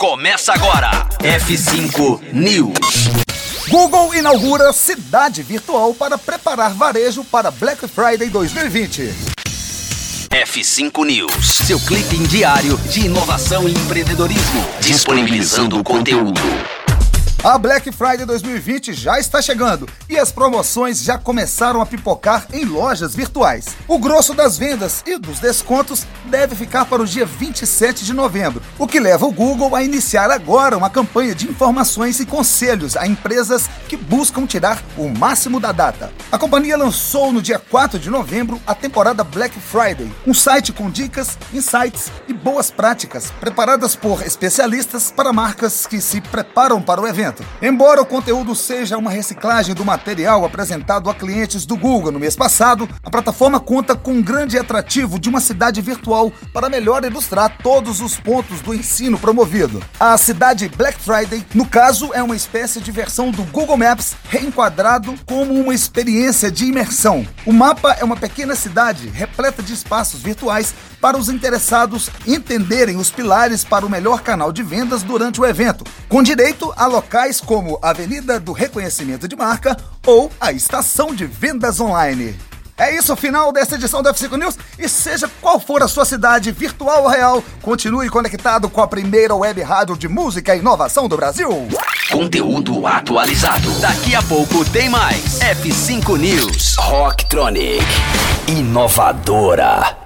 começa agora. F5 News. Google inaugura cidade virtual para preparar varejo para Black Friday 2020. F5 News, seu clipe diário de inovação e empreendedorismo, disponibilizando o conteúdo. A Black Friday 2020 já está chegando e as promoções já começaram a pipocar em lojas virtuais. O grosso das vendas e dos descontos deve ficar para o dia 27 de novembro, o que leva o Google a iniciar agora uma campanha de informações e conselhos a empresas que buscam tirar o máximo da data. A companhia lançou no dia 4 de novembro a temporada Black Friday, um site com dicas, insights e boas práticas preparadas por especialistas para marcas que se preparam para o evento. Embora o conteúdo seja uma reciclagem do material apresentado a clientes do Google no mês passado, a plataforma conta com um grande atrativo de uma cidade virtual para melhor ilustrar todos os pontos do ensino promovido. A cidade Black Friday, no caso, é uma espécie de versão do Google Maps reenquadrado como uma experiência de imersão. O mapa é uma pequena cidade repleta de espaços virtuais para os interessados entenderem os pilares para o melhor canal de vendas durante o evento, com direito a locais como Avenida do Reconhecimento de Marca ou a Estação de Vendas Online. É isso, final desta edição do F5 News. E seja qual for a sua cidade, virtual ou real, continue conectado com a primeira web rádio de música e inovação do Brasil. Conteúdo atualizado. Daqui a pouco tem mais. F5 News. Rocktronic. Inovadora.